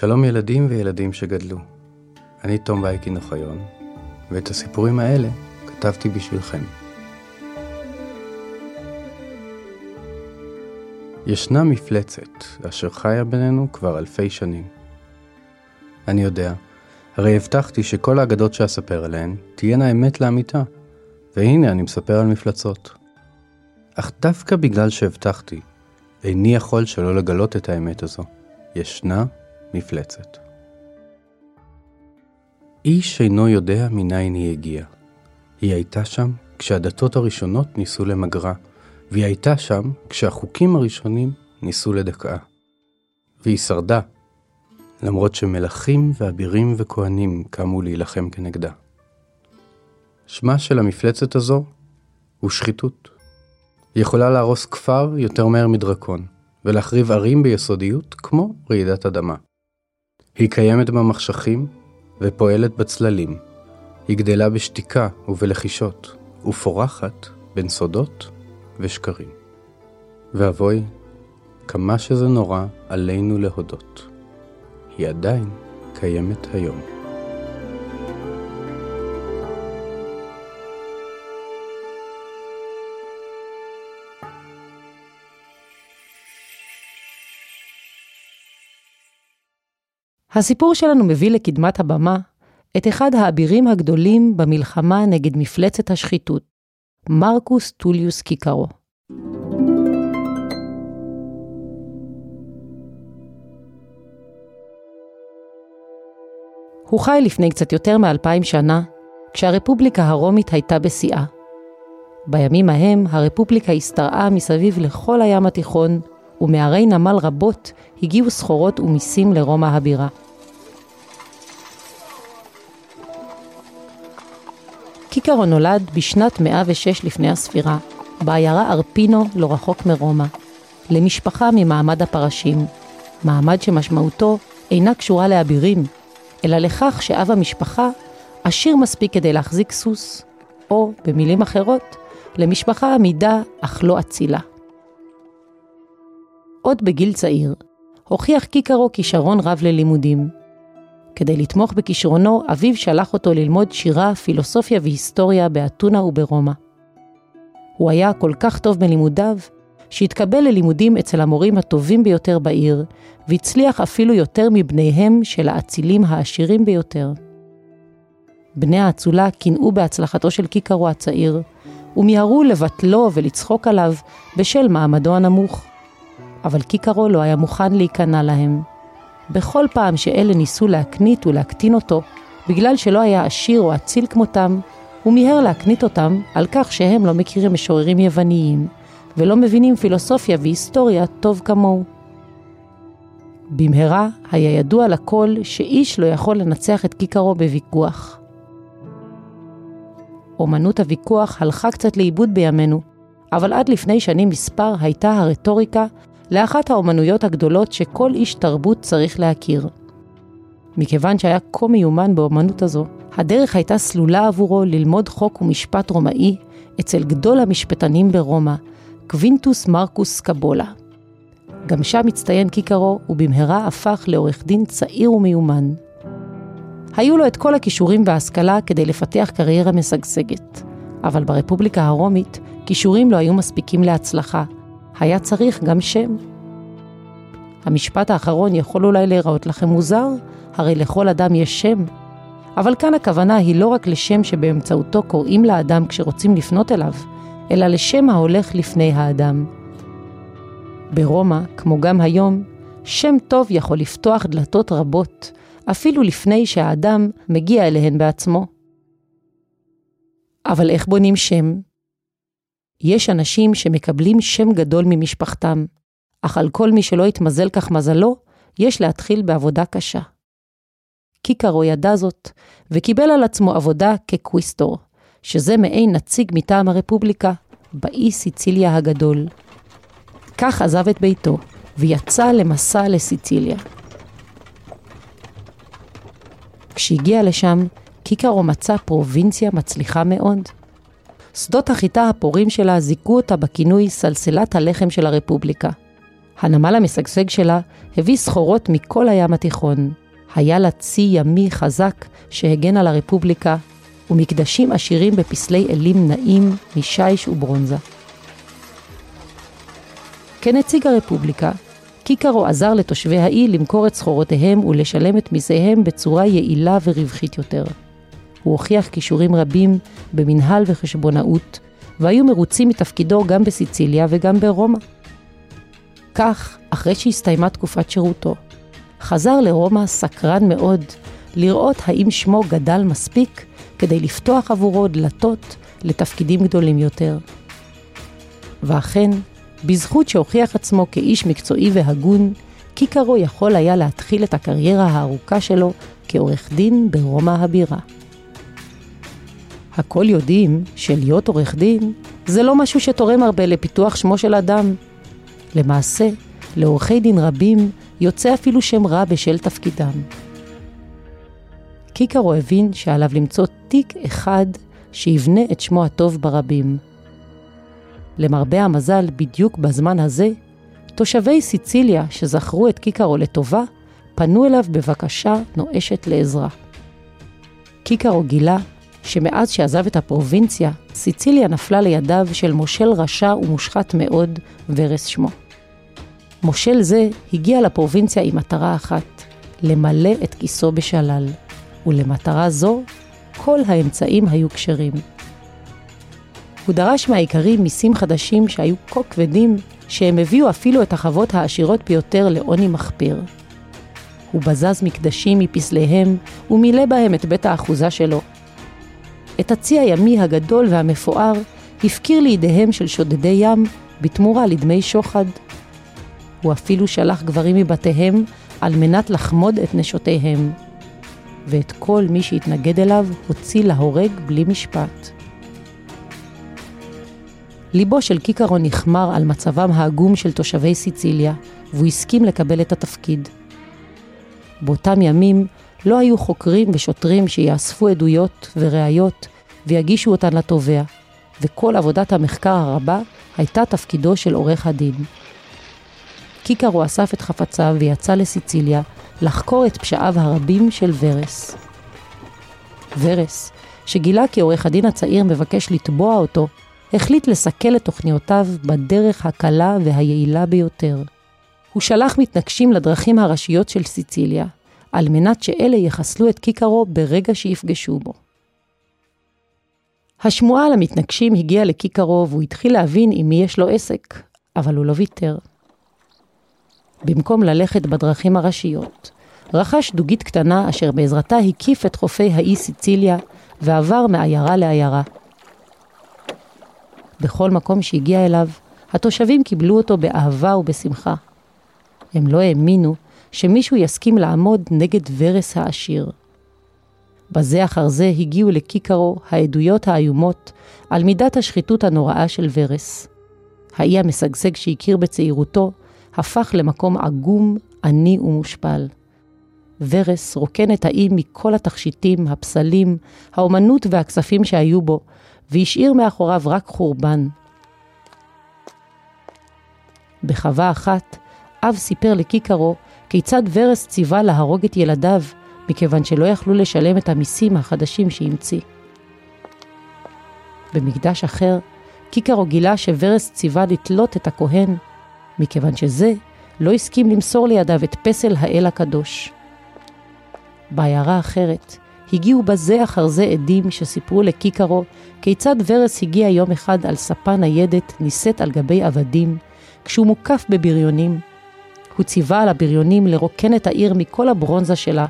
שלום ילדים וילדים שגדלו. אני תום וייקין אוחיון, ואת הסיפורים האלה כתבתי בשבילכם. ישנה מפלצת אשר חיה בינינו כבר אלפי שנים. אני יודע, הרי הבטחתי שכל האגדות שאספר עליהן תהיינה אמת לאמיתה, והנה אני מספר על מפלצות. אך דווקא בגלל שהבטחתי, איני יכול שלא לגלות את האמת הזו. ישנה מפלצת. איש אינו יודע מניין היא הגיעה. היא הייתה שם כשהדתות הראשונות ניסו למגרה, והיא הייתה שם כשהחוקים הראשונים ניסו לדכאה. והיא שרדה, למרות שמלכים ואבירים וכהנים קמו להילחם כנגדה. שמה של המפלצת הזו הוא שחיתות. היא יכולה להרוס כפר יותר מהר מדרקון, ולהחריב ערים ביסודיות כמו רעידת אדמה. היא קיימת במחשכים ופועלת בצללים. היא גדלה בשתיקה ובלחישות, ופורחת בין סודות ושקרים. ואבוי, כמה שזה נורא עלינו להודות. היא עדיין קיימת היום. הסיפור שלנו מביא לקדמת הבמה את אחד האבירים הגדולים במלחמה נגד מפלצת השחיתות, מרקוס טוליוס קיקרו. הוא חי לפני קצת יותר מאלפיים שנה, כשהרפובליקה הרומית הייתה בשיאה. בימים ההם הרפובליקה השתרעה מסביב לכל הים התיכון, ומערי נמל רבות הגיעו סחורות ומיסים לרומא הבירה. קיקרו נולד בשנת 106 לפני הספירה, בעיירה ארפינו לא רחוק מרומא, למשפחה ממעמד הפרשים, מעמד שמשמעותו אינה קשורה לאבירים, אלא לכך שאב המשפחה עשיר מספיק כדי להחזיק סוס, או, במילים אחרות, למשפחה עמידה אך לא אצילה. עוד בגיל צעיר, הוכיח קיקרו כישרון רב ללימודים. כדי לתמוך בכישרונו, אביו שלח אותו ללמוד שירה, פילוסופיה והיסטוריה באתונה וברומא. הוא היה כל כך טוב בלימודיו, שהתקבל ללימודים אצל המורים הטובים ביותר בעיר, והצליח אפילו יותר מבניהם של האצילים העשירים ביותר. בני האצולה קינאו בהצלחתו של קיקרו הצעיר, ומיהרו לבטלו ולצחוק עליו בשל מעמדו הנמוך. אבל קיקרו לא היה מוכן להיכנע להם. בכל פעם שאלה ניסו להקנית ולהקטין אותו, בגלל שלא היה עשיר או אציל כמותם, הוא מיהר להקנית אותם על כך שהם לא מכירים משוררים יווניים, ולא מבינים פילוסופיה והיסטוריה טוב כמוהו. במהרה היה ידוע לכל שאיש לא יכול לנצח את קיקרו בוויכוח. אומנות הוויכוח הלכה קצת לאיבוד בימינו, אבל עד לפני שנים מספר הייתה הרטוריקה לאחת האומנויות הגדולות שכל איש תרבות צריך להכיר. מכיוון שהיה כה מיומן באומנות הזו, הדרך הייתה סלולה עבורו ללמוד חוק ומשפט רומאי אצל גדול המשפטנים ברומא, קווינטוס מרקוס קבולה. גם שם הצטיין קיקרו, ובמהרה הפך לעורך דין צעיר ומיומן. היו לו את כל הכישורים וההשכלה כדי לפתח קריירה משגשגת, אבל ברפובליקה הרומית, כישורים לא היו מספיקים להצלחה, היה צריך גם שם. המשפט האחרון יכול אולי להיראות לכם מוזר, הרי לכל אדם יש שם. אבל כאן הכוונה היא לא רק לשם שבאמצעותו קוראים לאדם כשרוצים לפנות אליו, אלא לשם ההולך לפני האדם. ברומא, כמו גם היום, שם טוב יכול לפתוח דלתות רבות, אפילו לפני שהאדם מגיע אליהן בעצמו. אבל איך בונים שם? יש אנשים שמקבלים שם גדול ממשפחתם, אך על כל מי שלא התמזל כך מזלו, יש להתחיל בעבודה קשה. קיקרו ידע זאת, וקיבל על עצמו עבודה כקוויסטור, שזה מעין נציג מטעם הרפובליקה, באי סיציליה הגדול. כך עזב את ביתו, ויצא למסע לסיציליה. כשהגיע לשם, קיקרו מצא פרובינציה מצליחה מאוד. שדות החיטה הפורים שלה זיכו אותה בכינוי סלסלת הלחם של הרפובליקה. הנמל המשגשג שלה הביא סחורות מכל הים התיכון. היה לה צי ימי חזק שהגן על הרפובליקה, ומקדשים עשירים בפסלי אלים נעים משיש וברונזה. כנציג הרפובליקה, קיקרו עזר לתושבי האי למכור את סחורותיהם ולשלם את מיסיהם בצורה יעילה ורווחית יותר. הוא הוכיח כישורים רבים במנהל וחשבונאות, והיו מרוצים מתפקידו גם בסיציליה וגם ברומא. כך, אחרי שהסתיימה תקופת שירותו, חזר לרומא סקרן מאוד לראות האם שמו גדל מספיק כדי לפתוח עבורו דלתות לתפקידים גדולים יותר. ואכן, בזכות שהוכיח עצמו כאיש מקצועי והגון, קיקרו יכול היה להתחיל את הקריירה הארוכה שלו כעורך דין ברומא הבירה. הכל יודעים שלהיות עורך דין זה לא משהו שתורם הרבה לפיתוח שמו של אדם. למעשה, לעורכי דין רבים יוצא אפילו שם רע בשל תפקידם. קיקרו הבין שעליו למצוא תיק אחד שיבנה את שמו הטוב ברבים. למרבה המזל, בדיוק בזמן הזה, תושבי סיציליה שזכרו את קיקרו לטובה, פנו אליו בבקשה נואשת לעזרה. קיקרו גילה שמאז שעזב את הפרובינציה, סיציליה נפלה לידיו של מושל רשע ומושחת מאוד, ורס שמו. מושל זה הגיע לפרובינציה עם מטרה אחת, למלא את כיסו בשלל, ולמטרה זו כל האמצעים היו כשרים. הוא דרש מהאיכרים מיסים חדשים שהיו כה כבדים, שהם הביאו אפילו את החוות העשירות ביותר לעוני מחפיר. הוא בזז מקדשים מפסליהם, ומילא בהם את בית האחוזה שלו. את הצי הימי הגדול והמפואר הפקיר לידיהם של שודדי ים בתמורה לדמי שוחד. הוא אפילו שלח גברים מבתיהם על מנת לחמוד את נשותיהם. ואת כל מי שהתנגד אליו הוציא להורג בלי משפט. ליבו של קיקרו נחמר על מצבם העגום של תושבי סיציליה, והוא הסכים לקבל את התפקיד. באותם ימים לא היו חוקרים ושוטרים שיאספו עדויות וראיות ויגישו אותן לתובע, וכל עבודת המחקר הרבה הייתה תפקידו של עורך הדין. קיקרו אסף את חפציו ויצא לסיציליה לחקור את פשעיו הרבים של ורס. ורס, שגילה כי עורך הדין הצעיר מבקש לתבוע אותו, החליט לסכל את תוכניותיו בדרך הקלה והיעילה ביותר. הוא שלח מתנגשים לדרכים הראשיות של סיציליה, על מנת שאלה יחסלו את קיקרו ברגע שיפגשו בו. השמועה על המתנגשים הגיעה לקיקרו והוא התחיל להבין עם מי יש לו עסק, אבל הוא לא ויתר. במקום ללכת בדרכים הראשיות, רכש דוגית קטנה אשר בעזרתה הקיף את חופי האי סיציליה ועבר מעיירה לעיירה. בכל מקום שהגיע אליו, התושבים קיבלו אותו באהבה ובשמחה. הם לא האמינו שמישהו יסכים לעמוד נגד ורס העשיר. בזה אחר זה הגיעו לקיקרו העדויות האיומות על מידת השחיתות הנוראה של ורס. האי המשגשג שהכיר בצעירותו הפך למקום עגום, עני ומושפל. ורס רוקן את האי מכל התכשיטים, הפסלים, האומנות והכספים שהיו בו, והשאיר מאחוריו רק חורבן. בחווה אחת, אב סיפר לקיקרו כיצד ורס ציווה להרוג את ילדיו, מכיוון שלא יכלו לשלם את המיסים החדשים שהמציא. במקדש אחר, קיקרו גילה שוורס ציווה לתלות את הכהן, מכיוון שזה לא הסכים למסור לידיו את פסל האל הקדוש. בעיירה אחרת, הגיעו בזה אחר זה עדים שסיפרו לקיקרו כיצד ורס הגיע יום אחד על ספה ניידת נישאת על גבי עבדים, כשהוא מוקף בבריונים. הוא ציווה על הבריונים לרוקן את העיר מכל הברונזה שלה,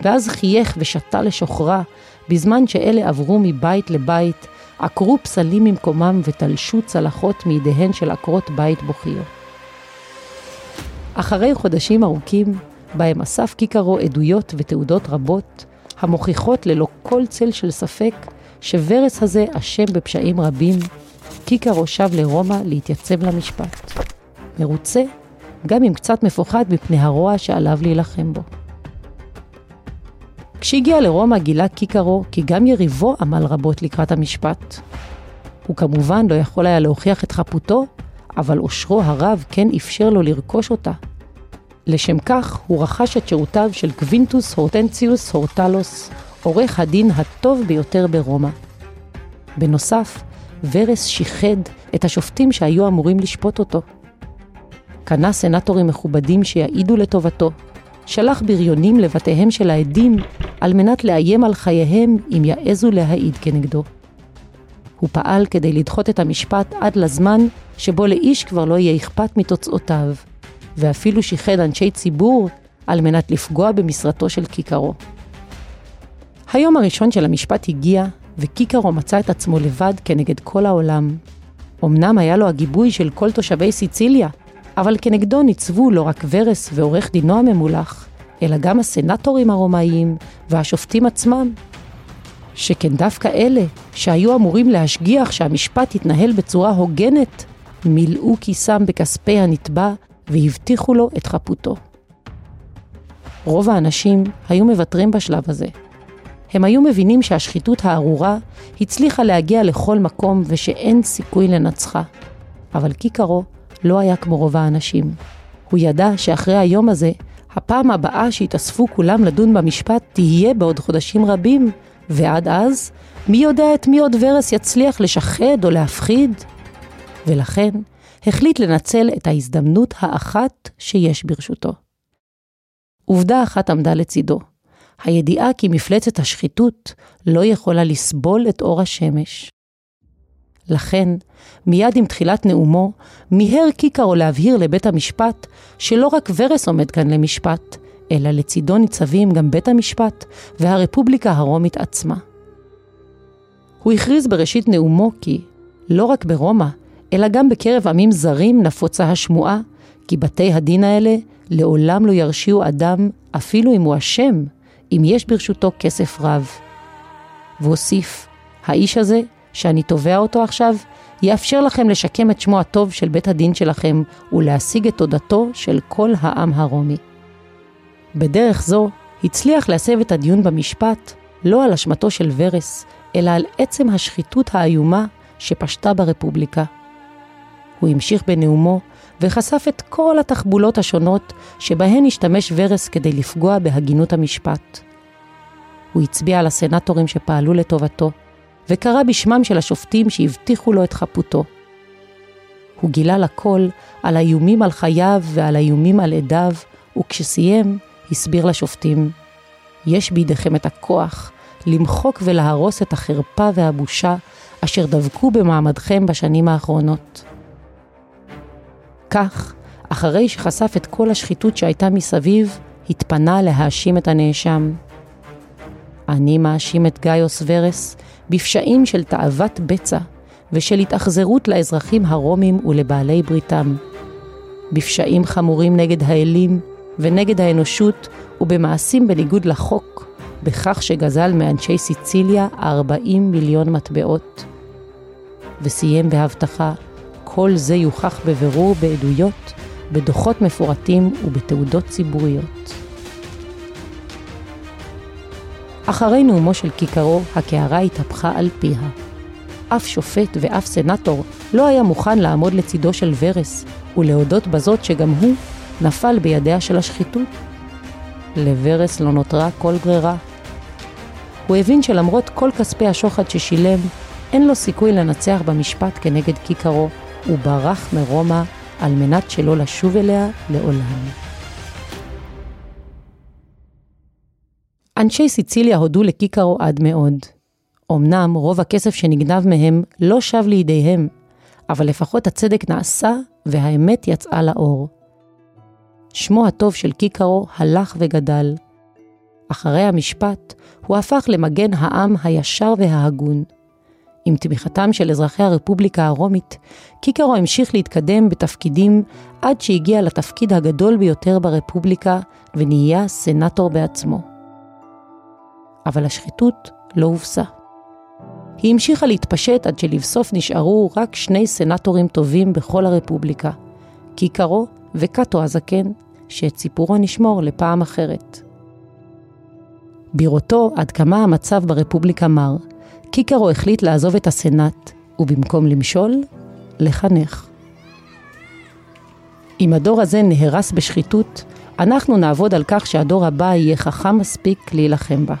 ואז חייך ושתה לשוכרה, בזמן שאלה עברו מבית לבית, עקרו פסלים ממקומם ותלשו צלחות מידיהן של עקרות בית בוכיות. אחרי חודשים ארוכים, בהם אסף קיקרו עדויות ותעודות רבות, המוכיחות ללא כל צל של ספק שוורס הזה אשם בפשעים רבים, קיקרו שב לרומא להתייצב למשפט. מרוצה, גם אם קצת מפוחד מפני הרוע שעליו להילחם בו. כשהגיע לרומא גילה קיקרו כי גם יריבו עמל רבות לקראת המשפט. הוא כמובן לא יכול היה להוכיח את חפותו, אבל אושרו הרב כן אפשר לו לרכוש אותה. לשם כך הוא רכש את שירותיו של קווינטוס הורטנציוס הורטלוס, עורך הדין הטוב ביותר ברומא. בנוסף, ורס שיחד את השופטים שהיו אמורים לשפוט אותו. קנה סנטורים מכובדים שיעידו לטובתו, שלח בריונים לבתיהם של העדים על מנת לאיים על חייהם אם יעזו להעיד כנגדו. הוא פעל כדי לדחות את המשפט עד לזמן שבו לאיש כבר לא יהיה אכפת מתוצאותיו, ואפילו שיחד אנשי ציבור על מנת לפגוע במשרתו של כיכרו. היום הראשון של המשפט הגיע, וקיקרו מצא את עצמו לבד כנגד כל העולם. אמנם היה לו הגיבוי של כל תושבי סיציליה, אבל כנגדו ניצבו לא רק ורס ועורך דינו הממולח, אלא גם הסנטורים הרומאיים והשופטים עצמם. שכן דווקא אלה, שהיו אמורים להשגיח שהמשפט יתנהל בצורה הוגנת, מילאו כיסם בכספי הנתבע והבטיחו לו את חפותו. רוב האנשים היו מוותרים בשלב הזה. הם היו מבינים שהשחיתות הארורה הצליחה להגיע לכל מקום ושאין סיכוי לנצחה. אבל קיקרו לא היה כמו רוב האנשים. הוא ידע שאחרי היום הזה, הפעם הבאה שיתאספו כולם לדון במשפט תהיה בעוד חודשים רבים, ועד אז, מי יודע את מי עוד ורס יצליח לשחד או להפחיד? ולכן, החליט לנצל את ההזדמנות האחת שיש ברשותו. עובדה אחת עמדה לצידו, הידיעה כי מפלצת השחיתות לא יכולה לסבול את אור השמש. לכן, מיד עם תחילת נאומו, מיהר קיקרו להבהיר לבית המשפט שלא רק ורס עומד כאן למשפט, אלא לצידו ניצבים גם בית המשפט והרפובליקה הרומית עצמה. הוא הכריז בראשית נאומו כי לא רק ברומא, אלא גם בקרב עמים זרים נפוצה השמועה כי בתי הדין האלה לעולם לא ירשיעו אדם, אפילו אם הוא אשם, אם יש ברשותו כסף רב. והוסיף, האיש הזה, שאני תובע אותו עכשיו, יאפשר לכם לשקם את שמו הטוב של בית הדין שלכם ולהשיג את תודתו של כל העם הרומי. בדרך זו הצליח להסב את הדיון במשפט לא על אשמתו של ורס, אלא על עצם השחיתות האיומה שפשטה ברפובליקה. הוא המשיך בנאומו וחשף את כל התחבולות השונות שבהן השתמש ורס כדי לפגוע בהגינות המשפט. הוא הצביע על הסנטורים שפעלו לטובתו, וקרא בשמם של השופטים שהבטיחו לו את חפותו. הוא גילה לכל על האיומים על חייו ועל האיומים על עדיו, וכשסיים, הסביר לשופטים, יש בידיכם את הכוח למחוק ולהרוס את החרפה והבושה אשר דבקו במעמדכם בשנים האחרונות. כך, אחרי שחשף את כל השחיתות שהייתה מסביב, התפנה להאשים את הנאשם. אני מאשים את גאיוס ורס בפשעים של תאוות בצע ושל התאכזרות לאזרחים הרומים ולבעלי בריתם. בפשעים חמורים נגד האלים ונגד האנושות ובמעשים בניגוד לחוק, בכך שגזל מאנשי סיציליה 40 מיליון מטבעות. וסיים בהבטחה כל זה יוכח בבירור בעדויות, בדוחות מפורטים ובתעודות ציבוריות. אחרי נאומו של כיכרו, הקערה התהפכה על פיה. אף שופט ואף סנטור לא היה מוכן לעמוד לצידו של ורס ולהודות בזאת שגם הוא נפל בידיה של השחיתות. לוורס לא נותרה כל ברירה. הוא הבין שלמרות כל כספי השוחד ששילם, אין לו סיכוי לנצח במשפט כנגד כיכרו, הוא ברח מרומא על מנת שלא לשוב אליה לעולם. אנשי סיציליה הודו לקיקרו עד מאוד. אמנם רוב הכסף שנגנב מהם לא שב לידיהם, אבל לפחות הצדק נעשה והאמת יצאה לאור. שמו הטוב של קיקרו הלך וגדל. אחרי המשפט, הוא הפך למגן העם הישר וההגון. עם תמיכתם של אזרחי הרפובליקה הרומית, קיקרו המשיך להתקדם בתפקידים עד שהגיע לתפקיד הגדול ביותר ברפובליקה ונהיה סנטור בעצמו. אבל השחיתות לא הובסה. היא המשיכה להתפשט עד שלבסוף נשארו רק שני סנטורים טובים בכל הרפובליקה, קיקרו וקאטו הזקן, שאת סיפורו נשמור לפעם אחרת. בראותו עד כמה המצב ברפובליקה מר, קיקרו החליט לעזוב את הסנאט, ובמקום למשול, לחנך. אם הדור הזה נהרס בשחיתות, אנחנו נעבוד על כך שהדור הבא יהיה חכם מספיק להילחם בה.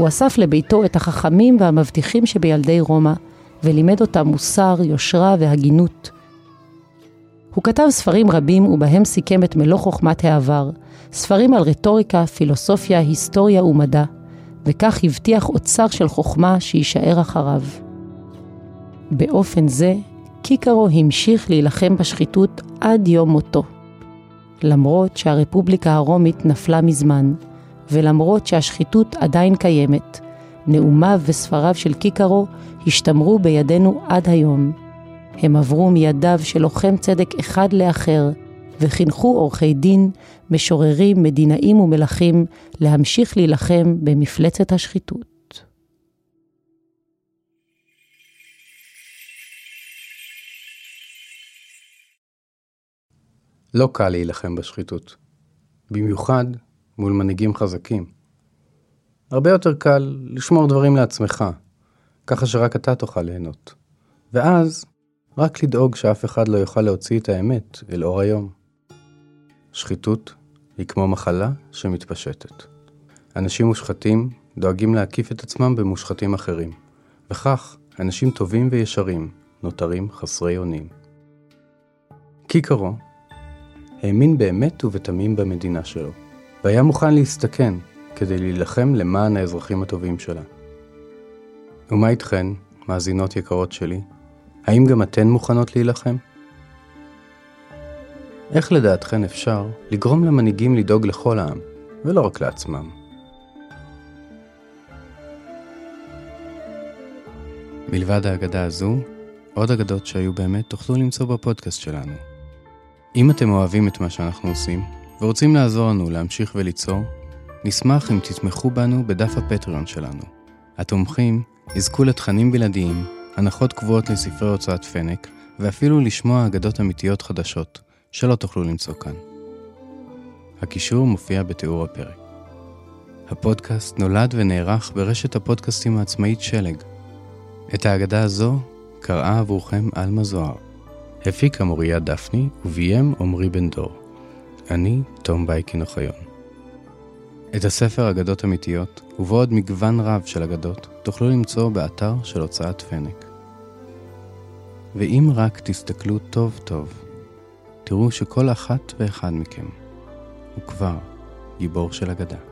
הוא אסף לביתו את החכמים והמבטיחים שבילדי רומא, ולימד אותם מוסר, יושרה והגינות. הוא כתב ספרים רבים ובהם סיכם את מלוא חוכמת העבר, ספרים על רטוריקה, פילוסופיה, היסטוריה ומדע, וכך הבטיח אוצר של חוכמה שיישאר אחריו. באופן זה, קיקרו המשיך להילחם בשחיתות עד יום מותו. למרות שהרפובליקה הרומית נפלה מזמן, ולמרות שהשחיתות עדיין קיימת, נאומיו וספריו של קיקרו השתמרו בידינו עד היום. הם עברו מידיו של לוחם צדק אחד לאחר, וחינכו עורכי דין, משוררים, מדינאים ומלכים להמשיך להילחם במפלצת השחיתות. לא קל להילחם בשחיתות. במיוחד מול מנהיגים חזקים. הרבה יותר קל לשמור דברים לעצמך, ככה שרק אתה תוכל ליהנות. ואז, רק לדאוג שאף אחד לא יוכל להוציא את האמת אל אור היום. שחיתות היא כמו מחלה שמתפשטת. אנשים מושחתים דואגים להקיף את עצמם במושחתים אחרים, וכך אנשים טובים וישרים נותרים חסרי אונים. קיקרו האמין באמת ובתמים במדינה שלו, והיה מוכן להסתכן כדי להילחם למען האזרחים הטובים שלה. ומה איתכן, מאזינות יקרות שלי? האם גם אתן מוכנות להילחם? איך לדעתכן אפשר לגרום למנהיגים לדאוג לכל העם, ולא רק לעצמם? מלבד האגדה הזו, עוד אגדות שהיו באמת תוכלו למצוא בפודקאסט שלנו. אם אתם אוהבים את מה שאנחנו עושים, ורוצים לעזור לנו להמשיך וליצור, נשמח אם תתמכו בנו בדף הפטריון שלנו. התומכים יזכו לתכנים בלעדיים, הנחות קבועות לספרי הוצאת פנק, ואפילו לשמוע אגדות אמיתיות חדשות, שלא תוכלו למצוא כאן. הקישור מופיע בתיאור הפרק. הפודקאסט נולד ונערך ברשת הפודקאסטים העצמאית שלג. את האגדה הזו קראה עבורכם עלמה זוהר. הפיקה מוריה דפני וביים עמרי בן דור. אני תום בייקין אוחיון. את הספר אגדות אמיתיות, ובעוד מגוון רב של אגדות, תוכלו למצוא באתר של הוצאת פנק. ואם רק תסתכלו טוב טוב, תראו שכל אחת ואחד מכם הוא כבר גיבור של אגדה.